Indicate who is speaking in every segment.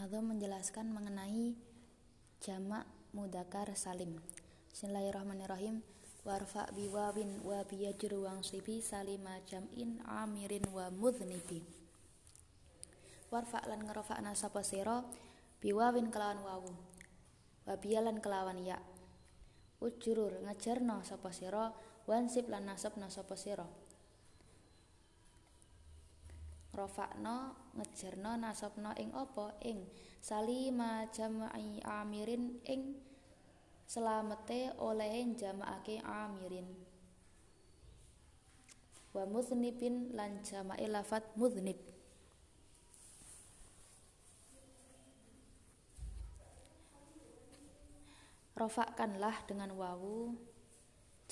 Speaker 1: Nazom menjelaskan mengenai jamak mudakar salim. Bismillahirrahmanirrahim. Warfa biwawin wa biyajur wang sibi salima jam'in amirin wa mudhnibi. Warfa lan ngerofakna sapa sira biwawin kelawan wawu. Wa biyalan kelawan ya. Ujurur ngajarna sapa sira wansib lan nasabna sapa sira. rofakno ngejarno nasabno ing apa? Ing salima jama'i amirin ing selamete oleh jamaake amirin. Wa mudhnibin lan jama'i lafat mudhnib rofakkanlah dengan wawu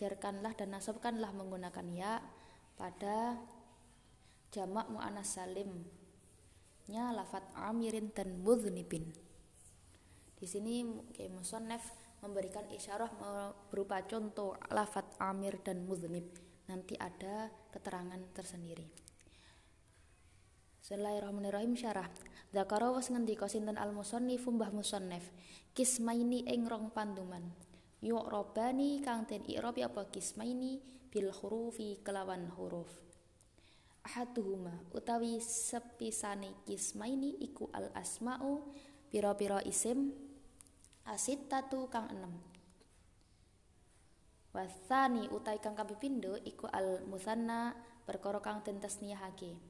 Speaker 1: jarkanlah dan nasabkanlah menggunakan ya pada jamak mu'anas salim nya lafat amirin dan mudhnibin di sini kayak musonef memberikan isyarah berupa contoh lafat amir dan mudhnib nanti ada keterangan tersendiri. Bismillahirrahmanirrahim syarah. Zakara was ngendika sinten al musannif mbah musannif kismaini ing rong panduman. Yu'rabani kang den i'rabi apa kismaini bil hurufi kelawan huruf ahaduhuma utawi sepisane kismaini iku al asma'u pira-pira isim asit tatu kang enem. Wasani utai kang kapipindo iku al musanna perkara kang den tasniyahake.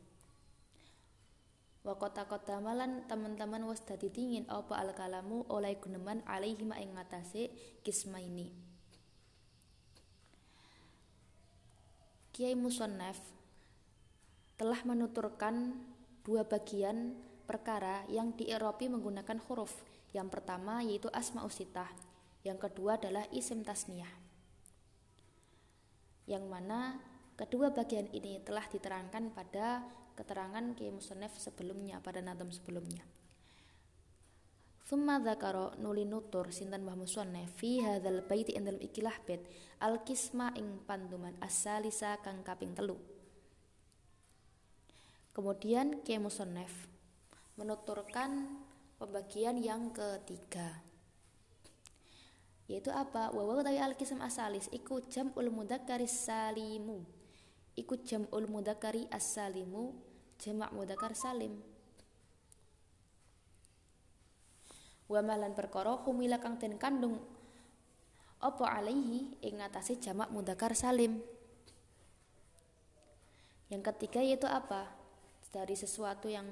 Speaker 1: Wa kota-kota malan teman-teman was dadi dingin apa al kalamu oleh guneman alaihi ma ing ngatasé kismaini. Kiai Musonnaf telah menuturkan dua bagian perkara yang dieropi menggunakan huruf. Yang pertama yaitu asma usitah, yang kedua adalah isim tasniyah. Yang mana kedua bagian ini telah diterangkan pada keterangan Ki Musonef sebelumnya pada nadam sebelumnya. Thumma dzakara nuli nutur sinten Mbah Musonef fi hadzal baiti ing ikilah bait al kisma ing panduman as-salisa kang kaping telu. Kemudian Kiai Musonef menuturkan pembagian yang ketiga yaitu apa? Wawa utawi al kism asalis iku jamul mudzakkari salimu. Iku jamul mudzakkari as-salimu jamak mudzakkar salim. Wa malan perkara humila kang den kandung apa alaihi ing jamak mudzakkar salim. Yang ketiga yaitu apa dari sesuatu yang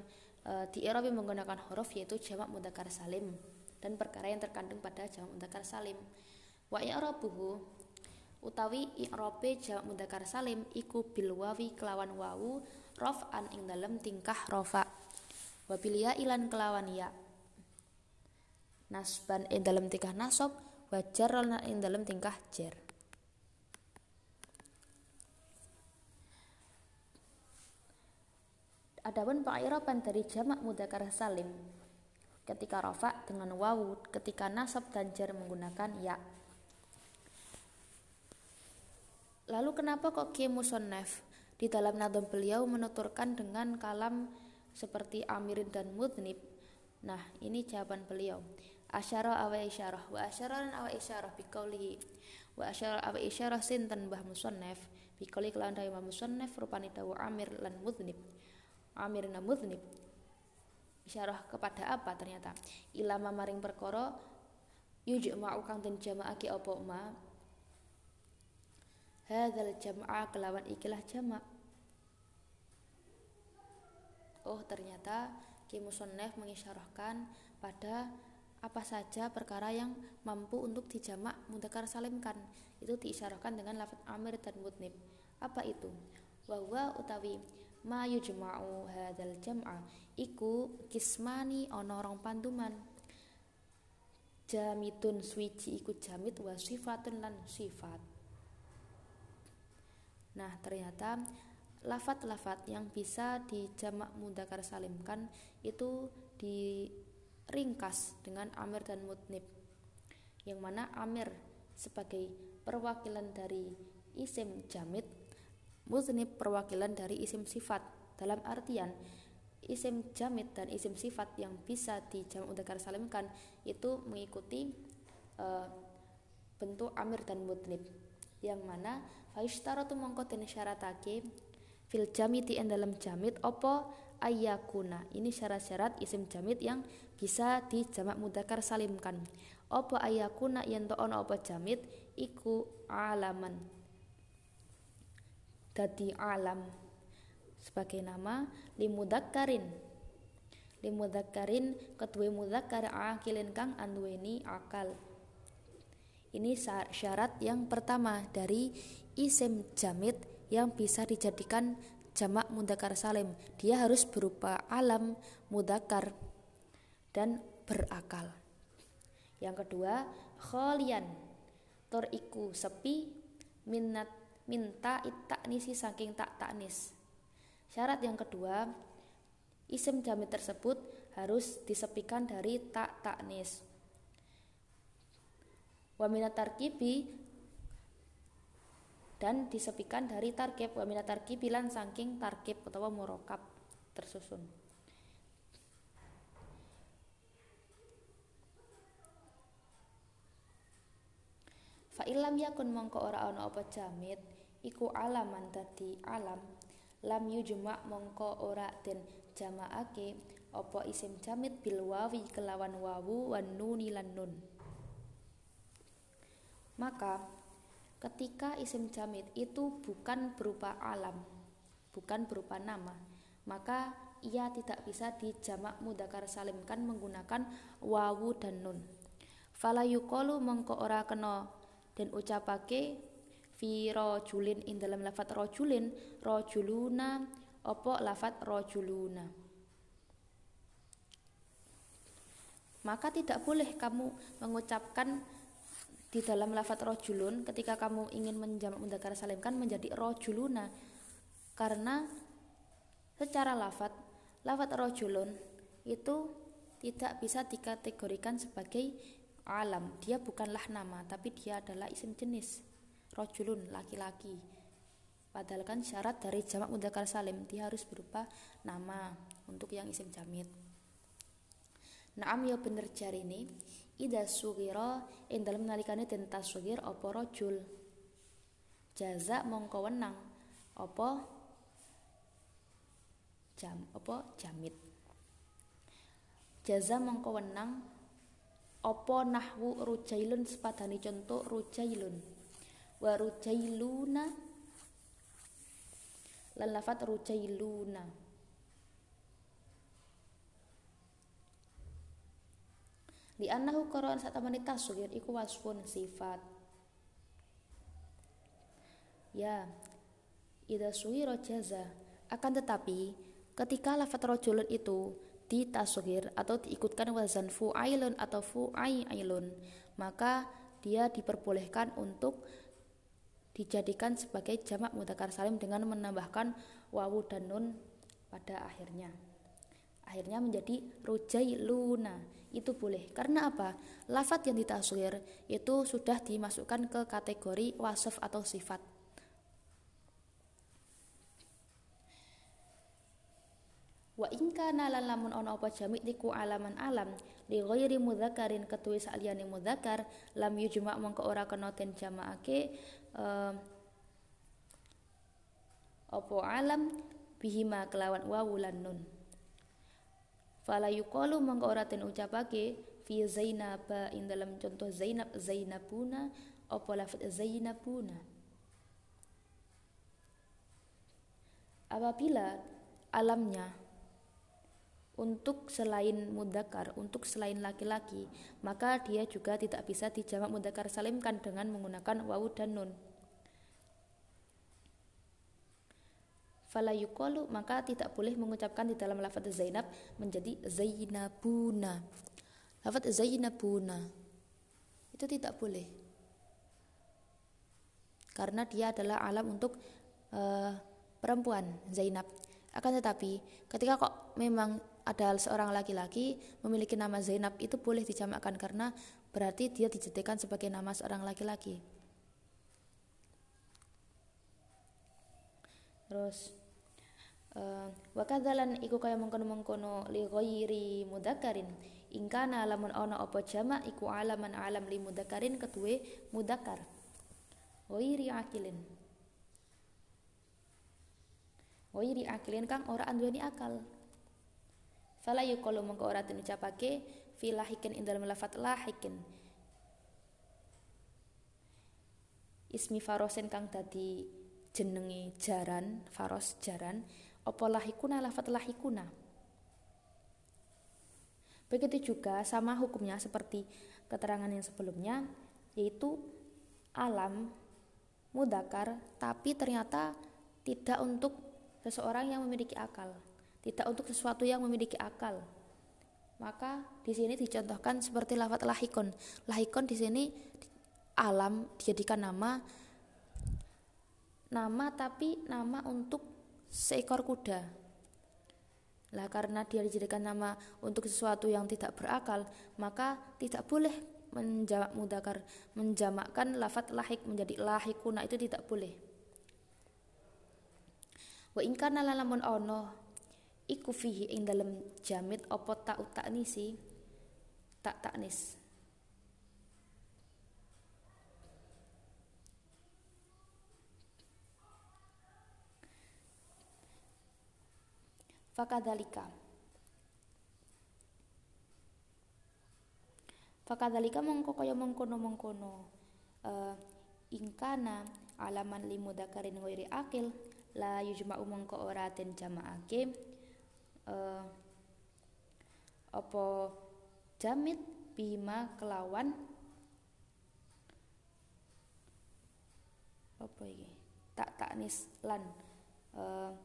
Speaker 1: e, di Eropa menggunakan huruf yaitu jamak mudzakkar salim dan perkara yang terkandung pada jamak mudzakkar salim. Wa i'rabuhu utawi i'rabe jamak mudzakkar salim iku bil wawi kelawan wawu raf'an ing dalem tingkah rafa. Wa bil ya ilan kelawan ya. Nasban ing dalem tingkah nasab wa jarran ing dalem tingkah jar. Adapun pengiraban dari jamak mudzakkar salim ketika rafa dengan wawu, ketika nasab dan jar menggunakan ya. Lalu kenapa kok Ki Musonnef di dalam nadom beliau menuturkan dengan kalam seperti amirin dan mudnib? Nah, ini jawaban beliau. Asyara awa isyarah wa asyara awa isyarah biqaulihi wa asyara awa isyarah sinten Mbah Musonnef biqauli kelawan Mbah Musonnef rupani dawu amir lan mudnib Amir mudhnib isyarah kepada apa ternyata? Ilama maring perkara yujuk ma'u kang den jamaake apa ma? Hadzal jam'a kelawan ikilah jamak. Oh ternyata Ki Musonnef mengisyarahkan pada apa saja perkara yang mampu untuk dijamak mudakar salimkan. Itu diisyarahkan dengan lafaz amir dan mudnib. Apa itu? Bahwa utawi ma yujma'u hadzal jam'a iku kismani ana rong pantuman jamitun swiji iku jamit wa sifatun lan sifat. Nah ternyata lafat-lafat yang bisa dijamak mudakar salimkan itu diringkas dengan amir dan mutnib yang mana amir sebagai perwakilan dari isim jamit Muznib perwakilan dari isim sifat dalam artian isim jamid dan isim sifat yang bisa dijamak mudzakkar salimkan itu mengikuti uh, bentuk amir dan mudnib yang mana faishtaratu mongko den syaratake fil jamiti en dalam jamid opo ayakuna ini syarat-syarat isim jamid yang bisa dijamak mudzakkar salimkan. Opo ayakuna yen to ono opo jamid iku alaman dadi alam. Sebagai nama limudakarin limudakarin ketui mudakar akilin kang anduweni akal. Ini syarat yang pertama dari isim jamid yang bisa dijadikan jamak mudakar salim. Dia harus berupa alam mudakar dan berakal. Yang kedua kholian. Toriku sepi minat minta itaknisi saking tak taknis Syarat yang kedua, isim jamid tersebut harus disepikan dari tak taknis. Wamina tarkibi dan disepikan dari tarkib wamina tarkibi lan saking tarkib atau murokab tersusun. Fa ilam yakun mongko ora ana apa jamid iku alaman dadi alam. Lam yujma mongko ora den jamaake apa isim jamid bil wawi kelawan wawu wan nuni lan nun. Maka ketika isim jamid itu bukan berupa alam bukan berupa nama maka ia tidak bisa dijamak mudakar salimkan menggunakan wawu dan nun. Fala yuqalu mongko ora kena dan ucapake fi rojulin in dalam lafat rojulin rojuluna opo lafat rojuluna. Maka tidak boleh kamu mengucapkan di dalam lafat rojulun ketika kamu ingin menjamak mudakar salimkan menjadi rojuluna. Karena secara lafat lafat rojulun itu tidak bisa dikategorikan sebagai alam. Dia bukanlah nama tapi dia adalah isim jenis rojulun laki-laki. Padahal kan syarat dari jamak mudzakkar salim dia harus berupa nama untuk yang isim jamid. Naam ya bener ini Ida sugira in dalam nalikane den tasghir apa rojul? Jaza mongko wenang apa jam apa jamid? Jaza mongko wenang apa nahwu rujailun sepadani contoh rujailun wa rujailuna lan lafat rujailuna. Di annahu qaran satamani tasghir iku wasfun sifat. Ya ida suwira jaza. Akan tetapi ketika lafat rojulun itu ditasghir atau diikutkan wazan fu'ailun atau fu'ailun maka dia diperbolehkan untuk dijadikan sebagai jamak mudzakkar salim dengan menambahkan wawu dan nun pada akhirnya. Akhirnya menjadi luna Itu boleh. Karena apa? Lafat yang ditaswir itu sudah dimasukkan ke kategori wasaf atau sifat. Wa inka nalan lamun ono apa jamik niku alaman alam li ghairi mudzakarin ketuwi saliyane mudzakar lam yujma mongko ora kena den jamaake opo alam bihima kelawan wawu lan nun fala yuqalu mangko ora den ucapake fi zainaba ing dalam contoh zainab zainabuna opo lafaz zainabuna apabila alamnya untuk selain mudakar, untuk selain laki-laki, maka dia juga tidak bisa dijamak mudakar salimkan dengan menggunakan wawu dan nun. Fala yuqalu maka tidak boleh mengucapkan di dalam lafaz Zainab menjadi Zainabuna. Lafaz Zainabuna itu tidak boleh. Karena dia adalah alam untuk uh, perempuan Zainab. Akan tetapi ketika kok memang ada seorang laki-laki memiliki nama Zainab itu boleh dijamakkan karena berarti dia dijadikan sebagai nama seorang laki-laki. Terus wa kadzalan iku kaya mengkono-mengkono li ghairi mudakarin ingkana lamun ana apa jamak iku alaman alam li mudakarin ketuwe mudakar ghairi akilin. Ghairi akilin kang ora anduweni akal. Fala yuqalu mengko ora den ucapake fi lahikin ing dalem lafat lahikin. Ismi farosin kang dadi jenenge jaran faros jaran apa lahikuna lafat lahikuna begitu juga sama hukumnya seperti keterangan yang sebelumnya yaitu alam mudakar tapi ternyata tidak untuk seseorang yang memiliki akal tidak untuk sesuatu yang memiliki akal. Maka di sini dicontohkan seperti lafat lahikon. Lahikon di sini alam dijadikan nama nama tapi nama untuk seekor kuda. Lah karena dia dijadikan nama untuk sesuatu yang tidak berakal, maka tidak boleh menjamak mudakar menjamakkan lafat lahik menjadi lahikuna itu tidak boleh. Wa ingkana lalamun ono iku fihi ing dalam jamit apa tak nisi tak taknis fakadalika. Fakadalika mongko kaya mengkono-mengkono. Uh, ingkana alaman limudakarin ghairi akil la yujma'u mongko ora den jama'ake. Uh, apa jamit bima kelawan? Apa iki? Tak taknis lan uh,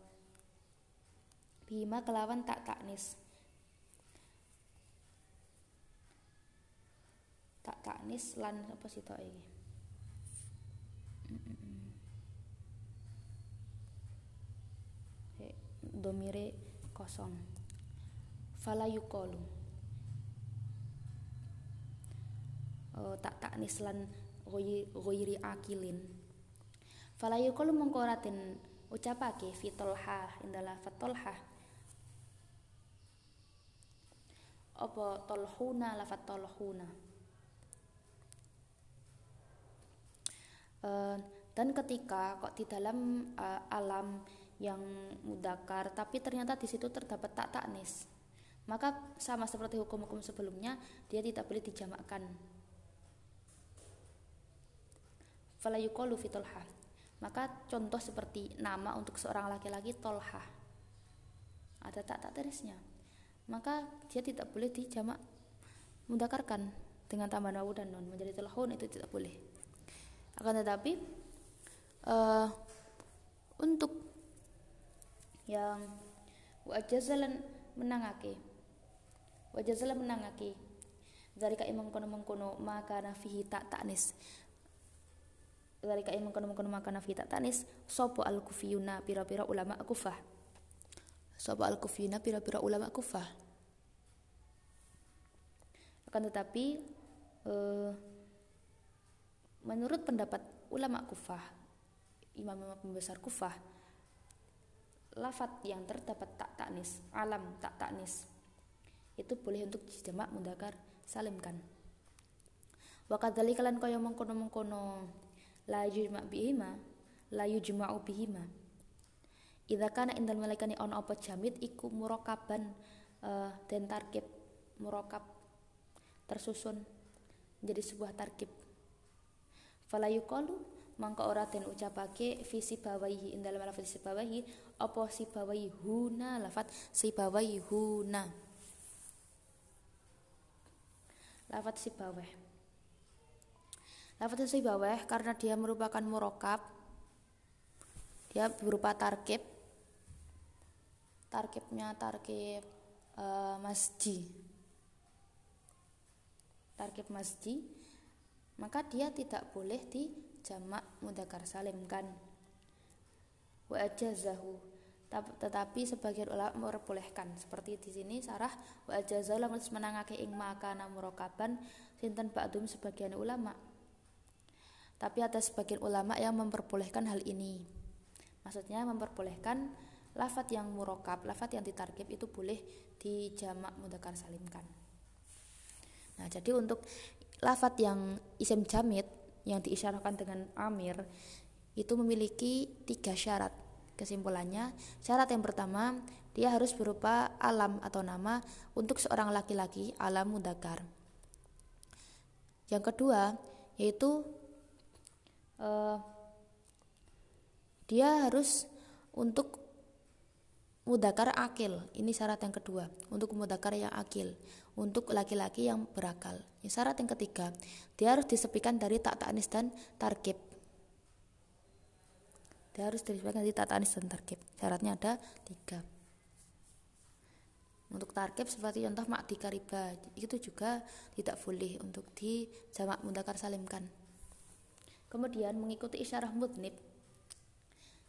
Speaker 1: bima kelawan tak taknis tak taknis lan apa sih tok iki? Domire kosong. Fala yuqalu. Oh, tak tak nislan ghairi akilin. Fala yuqalu mongko ratin ucapake fi tolha indala fatolha apa tolhuna lafat tolhuna uh, dan ketika kok di dalam uh, alam yang mudakar tapi ternyata di situ terdapat tak taknis maka sama seperti hukum-hukum sebelumnya dia tidak boleh dijamakkan. Fala yuqalu fi maka contoh seperti nama untuk seorang laki-laki tolha ada tak tak terisnya maka dia tidak boleh dijamak mudakarkan dengan tambahan wawu dan non menjadi tolhun itu tidak boleh. Akan tetapi uh, untuk yang wajazalan menangake wajazalan menangake dari kai mengkono mengkono maka nafihi tak taknis. Dari kai mengkono mengkono maka nafihi tak taknis sopo al kufiyuna pira-pira ulama kufah. Sopo al kufiyuna pira-pira ulama kufah akan tetapi eh, menurut pendapat ulama kufah imam-imam pembesar kufah lafat yang terdapat tak taknis alam tak taknis itu boleh untuk dijamak mudakar salimkan. Wakadali kalian kaya mengkono mengkono la yujma bihima la yujma'u bihima. Idza kana indal malaikani on apa jamit iku murakaban uh, dan tarkib murakab tersusun menjadi sebuah tarkib. Fala yuqalu mangka ora den ucapake fi sibawaihi ing dalem lafaz sibawaihi apa sibawaihi huna lafaz sibawaihi huna. Lafaz sibawah lafaz sibawah karena dia merupakan murokab dia berupa tarkib. Tarkibnya tarkib uh, masjid tarkib masjid maka dia tidak boleh di jamak mudakar salim kan? Wa ajazahu. Tetapi sebagian ulama memperbolehkan. Seperti di sini sarah wa ajazahu lamun menangake ing makana murakaban sinten ba'dum sebagian ulama. Tapi ada sebagian ulama yang memperbolehkan hal ini. Maksudnya memperbolehkan lafat yang murokab, lafat yang ditarkib itu boleh dijamak mudakar salimkan. Nah, jadi untuk lafat yang isim jamid yang diisyarahkan dengan amir itu memiliki tiga syarat. Kesimpulannya, syarat yang pertama, dia harus berupa alam atau nama untuk seorang laki-laki, alam mudakar. Yang kedua, yaitu uh, dia harus untuk mudakar akil ini syarat yang kedua untuk mudakar yang akil untuk laki-laki yang berakal. Syarat yang ketiga dia harus disepikan dari tak tanis dan tarkib. Dia harus disepikan dari tak tanis dan tarkib. Syaratnya ada tiga. Untuk tarkib seperti contoh makdi kariba itu juga tidak boleh untuk di jamak mudakar salimkan. Kemudian mengikuti isyarah mudnib.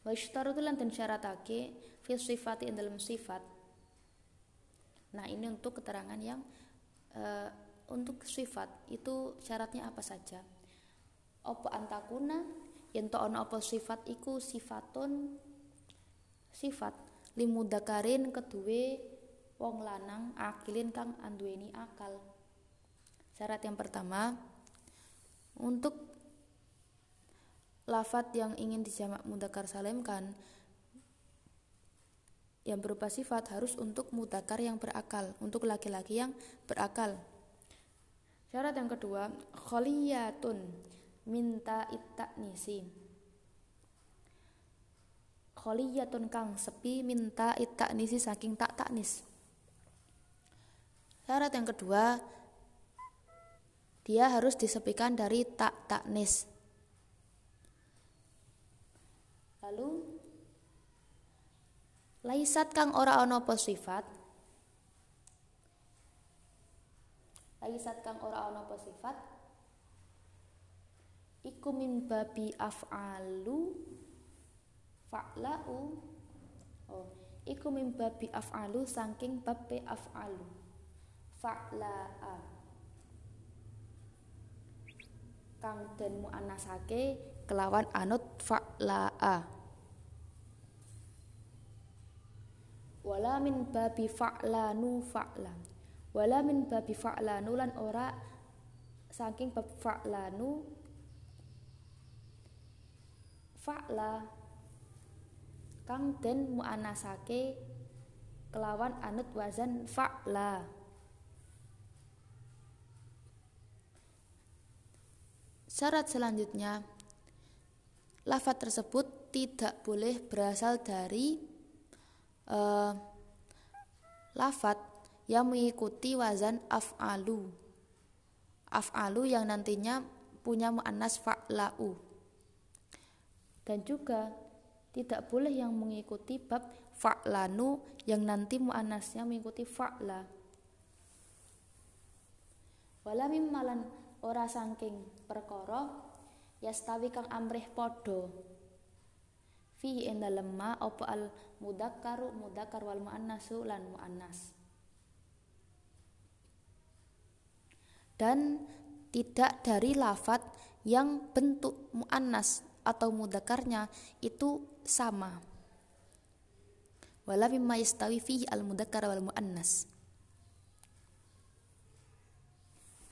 Speaker 1: Wa dan syaratake fi sifati dalam sifat nah ini untuk keterangan yang uh, untuk sifat itu syaratnya apa saja? Opo antakuna yen to apa sifat iku sifatun sifat limudakarin kedue wong lanang akilin kang anduweni akal. Syarat yang pertama untuk lafat yang ingin dijamak mudakar salimkan yang berupa sifat harus untuk mutakar yang berakal, untuk laki-laki yang berakal. Syarat yang kedua, kholiyatun minta nisi. Kholiyatun kang sepi minta nisi saking tak taknis. Syarat yang kedua, dia harus disepikan dari tak taknis. Lalu Laisat kang ora ana apa sifat? Laisat kang ora ana apa sifat? Iku min babi af'alu fa'la'u. Oh, iku min babi af'alu saking babi af'alu. Fa'la'a. Kang den muannasake kelawan anut fa'la'a wala min babi fa'lanu fa'lan wala min babi fa'lanu lan ora saking bab fa'lanu. Fa'la kang den muanasake kelawan anut wazan fa'la. Syarat selanjutnya lafat tersebut tidak boleh berasal dari uh, lafat yang mengikuti wazan af'alu. Af'alu yang nantinya punya mu'annas fa'la'u. Dan juga tidak boleh yang mengikuti bab fa'lanu yang nanti mu'annasnya mengikuti fa'la. Wala mimmalan ora sangking perkara yastawi kang amrih podo fi ing dalem al mudakkaru mudakkar wal muannasu lan muannas. Dan tidak dari lafat yang bentuk muannas atau mudakarnya itu sama. Wala mimma yastawi fihi al mudakkar wal muannas.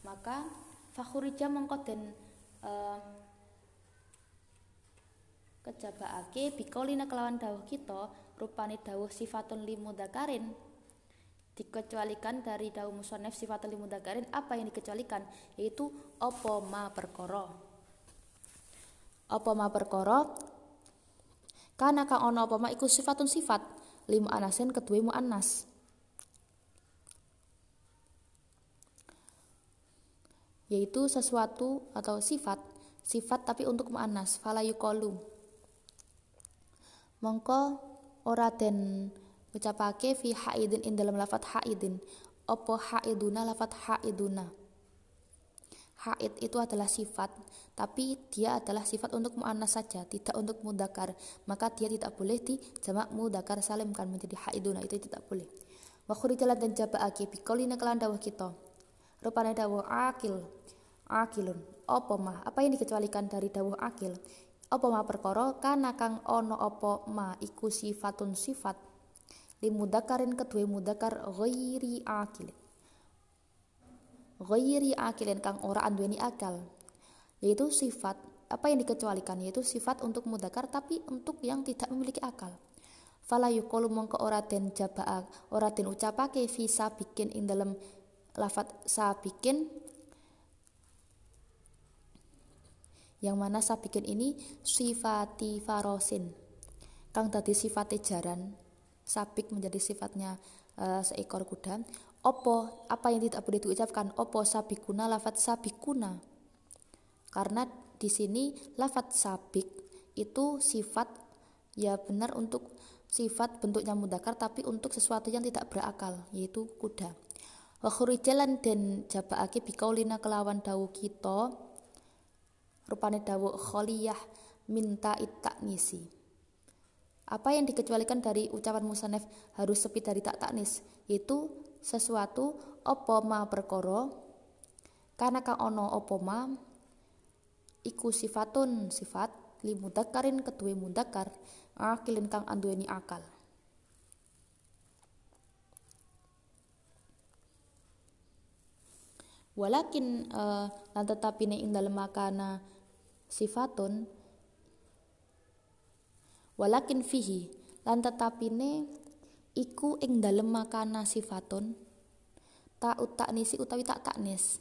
Speaker 1: Maka fakhurija mengko den uh, kejabaake bikolina kelawan dawuh kita rupane dawuh sifatun limudakarin dikecualikan dari dawuh musonef sifatun limudakarin apa yang dikecualikan? Yaitu opo ma perkoro opo ma perkoro karena kang ono opo ma iku sifatun sifat limu anasin kedua mu anas. Yaitu sesuatu atau sifat sifat tapi untuk mu'annas fala yuqalu. Mongko ora den ucapake fi haidin ing dalam lafat haidin. Opo haiduna lafat haiduna? Haid itu adalah sifat tapi dia adalah sifat untuk muannas saja tidak untuk mudakar maka dia tidak boleh di jamak mudakar salimkan menjadi haiduna itu tidak boleh. Wa jalan dan jabaake bi qaulina kelan dawuh kita. Rupane dawuh akil akilun. Opo mah? Apa yang dikecualikan dari dawuh akil apa ma perkara? Kana kang ana apa ma iku sifatun sifat limudakarin kedue mudakar ghairi akil. Ghairi akilin kang ora anduweni akal. Yaitu sifat apa yang dikecualikan? Yaitu sifat untuk mudakar tapi untuk yang tidak memiliki akal. Fala yuqalu mongko ora den jabaa ora den ucapake fi sabikin ing dalem lafat sabikin yang mana sabikin ini sifati farosin kang tadi sifatnya jaran sabik menjadi sifatnya uh, seekor kuda. Opo apa yang tidak boleh diucapkan? Opo sabikuna lafat sabikuna. Karena di sini lafat sabik itu sifat ya benar untuk sifat bentuknya mudakar tapi untuk sesuatu yang tidak berakal yaitu kuda. Wa khurijalan dan jabaake bikaulina kelawan dawu kita rupane dawuh kholiyah minta nisi. apa yang dikecualikan dari ucapan musanef harus sepi dari tak taknis yaitu sesuatu opo ma perkoro karena kang ono opo ma? Iku sifatun sifat li mudakarin ketuwe mudakar akilin kang anduweni akal. Walakin uh, lan tetapi ing dalem makana sifatun. Walakin fihi lan tetapine iku ing dalem makana sifatun. Tak nisi utawi tak taknis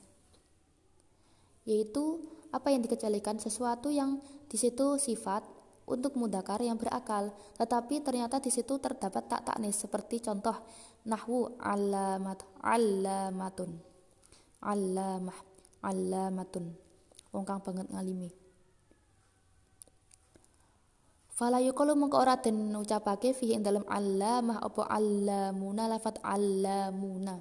Speaker 1: yaitu apa yang dikecualikan sesuatu yang di situ sifat untuk mudakar yang berakal tetapi ternyata di situ terdapat tak taknis seperti contoh nahwu alamat alamatun. Alamah alamatun. Wong kang banget ngalimi Fala yuqalu mengko ora den ucapake fihi ing dalem allamah apa allamuna lafat allamuna.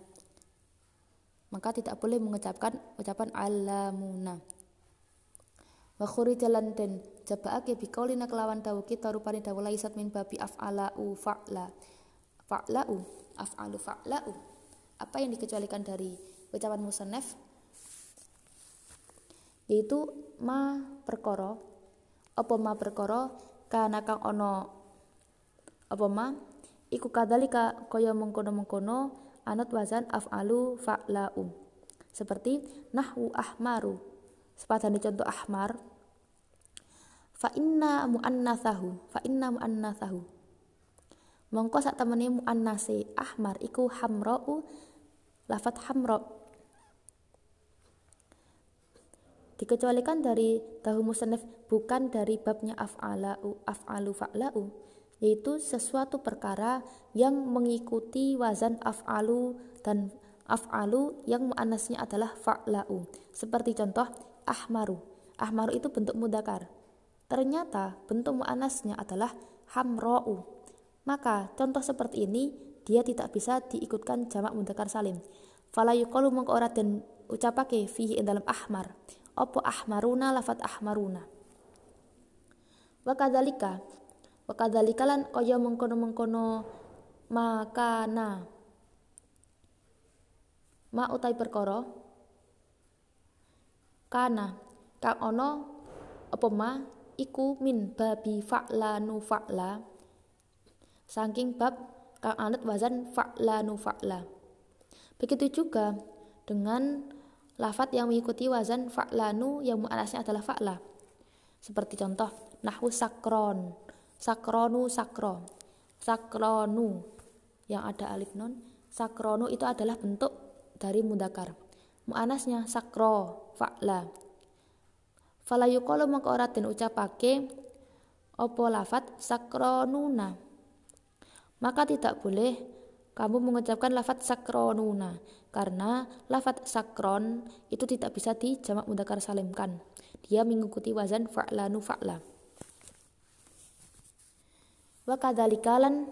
Speaker 1: Maka tidak boleh mengucapkan ucapan allamuna. Wa khurijalan den jabaake bi qaulina kelawan dawu kita rupane dawu laisat min babi af'alau fa'la. Fa'lau af'alu fa'lau. Apa yang dikecualikan dari ucapan musannaf yaitu ma perkara apa ma perkara kana kang ono apa ma? Iku kadalika kaya mengkono-mengkono anut wazan af'alu fa'la'u. Seperti nahwu ahmaru. Sepadane contoh ahmar fa inna muannatsahu fa inna muannatsahu mongko sak temene muannase ahmar iku hamra'u lafat hamra dikecualikan dari tahu musannaf bukan dari babnya af'alu af'alu fa'la'u yaitu sesuatu perkara yang mengikuti wazan af'alu dan af'alu yang muannasnya adalah fa'la'u. Seperti contoh ahmaru. Ahmaru itu bentuk mudakar. Ternyata bentuk muannasnya adalah hamra'u maka contoh seperti ini dia tidak bisa diikutkan jamak mudakar salim. Fala yuqalu ucapake fihi dalam ahmar opo ahmaruna lafat ahmaruna. Wa kadzalika wa kadzalika lan kaya mengkono-mengkono makana. Ma utai perkara kana kang ana apa ma iku min babi fa'la nu fa'la. Saking bab kang anut wazan fa'la nu fa'la. Begitu juga dengan lafat yang mengikuti wazan fa'lanu yang mu'anasnya adalah fa'la. Seperti contoh nahwu sakron, sakronu sakro, sakronu yang ada alif nun, sakronu itu adalah bentuk dari mudakar. Mu'anasnya sakro, fa'la. Fala yuqalu maka ora den ucapake apa lafat sakronuna. Maka tidak boleh kamu mengucapkan lafat sakronuna karena lafat sakron itu tidak bisa dijamak mudakar salimkan. Dia mengikuti wazan fa'lanu fa'la. Wa kadzalikalan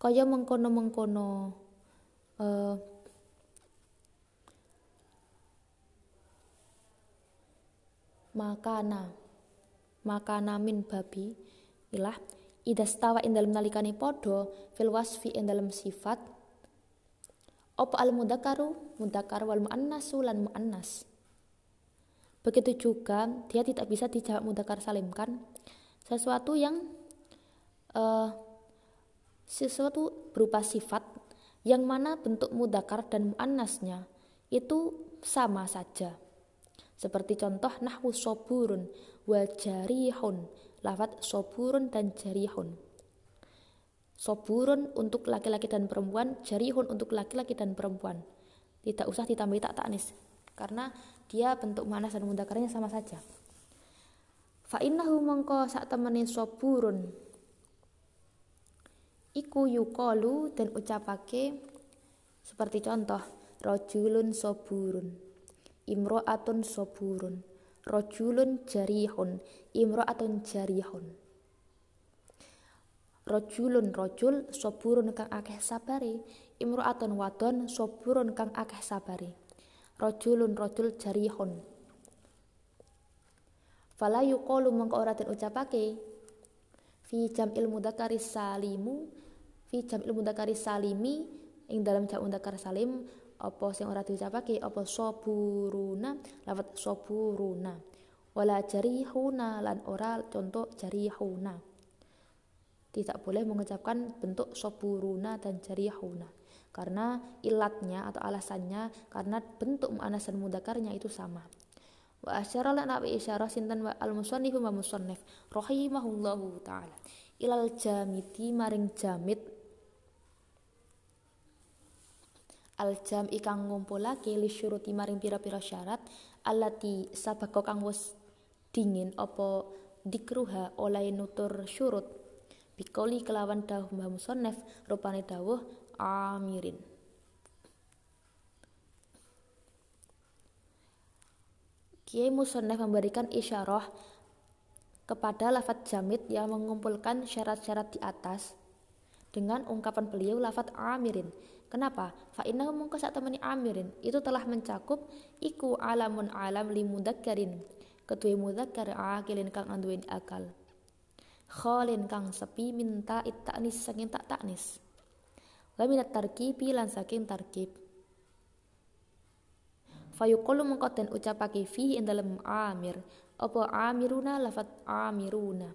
Speaker 1: kaya mengkono-mengkono uh, makana makana min babi ilah idastawa in dalam nalikani podo fil wasfi in dalam sifat opo al mudakaru mudakar wal muannasu lan muannas Begitu juga dia tidak bisa dijawab mudakar salimkan sesuatu yang uh, sesuatu berupa sifat yang mana bentuk mudakar dan muannasnya itu sama saja. Seperti contoh nahwu soburun wa jarihun, lafat soburun dan jarihun. Soburun untuk laki-laki dan perempuan, jarihun untuk laki-laki dan perempuan. Tidak usah ditambahi tak taknis karena dia bentuk manas dan mudakarnya sama saja. Fa mongko sak temene soburun. Iku yukalu dan ucapake seperti contoh rojulun soburun imro'atun soburun rojulun jarihun imro'atun jarihun rojulun rojul soburun kang akeh sabari imro'atun wadon soburun kang akeh sabari. Rojulun rojul jarihun. Fala yuqalu mongko ora den ucapake fi jam'il mudzakkari salimu fi jam'il mudzakkari salimi ing dalam jam mudzakkar salim apa sing ora diucapake? Apa soburuna lafat soburuna wala jarihuna lan ora contoh jarihuna tidak boleh mengucapkan bentuk soburuna dan jarihuna karena ilatnya atau alasannya karena bentuk mu'annas dan mudakarnya itu sama. Wa asyara lan awi isyarah sinten wa al musannif wa musannif rahimahullahu taala. Ilal jamiti maring jamit. Al jam ikang ngumpulake li syuruti maring pira-pira syarat allati sabako kang wis dingin apa dikruha oleh nutur syurut bikoli kelawan dawuh Mbah Musannaf rupane dawuh amirin Kiai Musonef memberikan isyarah kepada lafat jamid yang mengumpulkan syarat-syarat di atas dengan ungkapan beliau lafat amirin. Kenapa? Fa inna mungko sak temani amirin itu telah mencakup iku alamun alam li mudakkarin. Ketua mudakkar akilin kang anduin akal. Khalin kang sepi minta ittanis saking tak taknis wa minat tarkibi lan saking tarkib. Fayuqalu mengko den ucapake fi ing dalem amir. Apa amiruna lafat amiruna?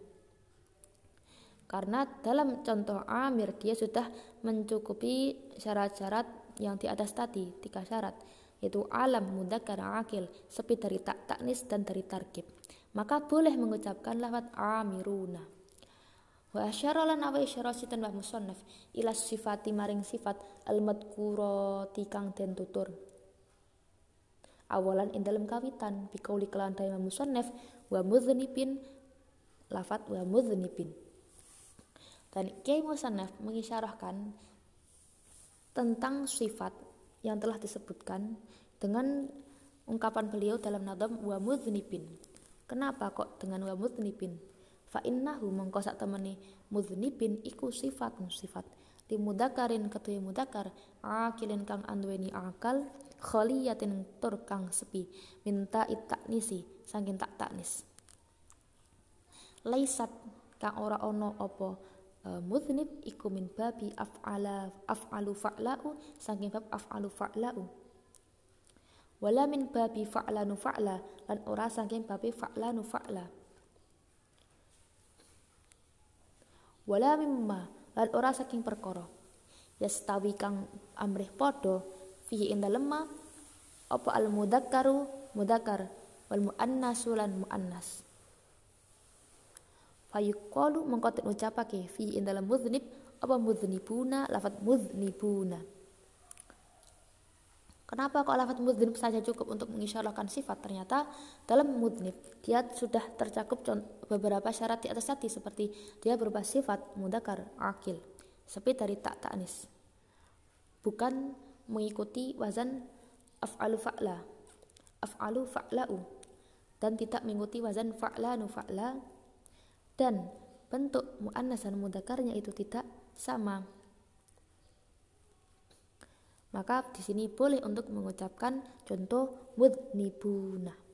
Speaker 1: Karena dalam contoh amir dia sudah mencukupi syarat-syarat yang di atas tadi tiga syarat yaitu alam mudzakkar akil sepi dari tak taknis dan dari tarkib. Maka boleh mengucapkan lafat amiruna Wa asyara lan awa isyara sitan wa musannaf ila sifati maring sifat al madkurati kang den tutur. Awalan ing dalem kawitan bikauli kelawan dawa musannaf wa mudznibin lafat wa mudznibin. Dan Kiai Musannaf mengisyarahkan tentang sifat yang telah disebutkan dengan ungkapan beliau dalam nadam wa mudznibin. Kenapa kok dengan wa mudznibin? Fa innahu mongko sak temene mudznibin iku sifat sifat. Li mudakarin ketuwi mudakar akilin kang anduweni akal khaliyatin tur kang sepi. Minta itaknisi saking tak taknis. Laisat kang ora ono apa uh, mudhnib iku min babi af'ala af'alu fa'la'u saking bab af'alu fa'la'u. Wala min babi fa'lanu fa'la lan ora saking babi fa'lanu fa'la wala mimma lan ora saking perkara. Yastawi kang amrih padha fihi ing dalem apa al mudakkaru mudakkar wal muannasu lan muannas. Fayuqalu mengko den ucapake fi ing dalem mudznib apa mudznibuna lafat mudznibuna Kenapa kok lafat mudnib saja cukup untuk mengisyarahkan sifat? Ternyata dalam mudnib dia sudah tercakup beberapa syarat di atas tadi seperti dia berupa sifat mudakar akil seperti dari tak taknis bukan mengikuti wazan af'alu fa'la af'alu fa'la'u dan tidak mengikuti wazan fa'lanu fa'la dan bentuk mu'annas dan mudakarnya itu tidak sama maka di sini boleh untuk mengucapkan contoh mudnibuna.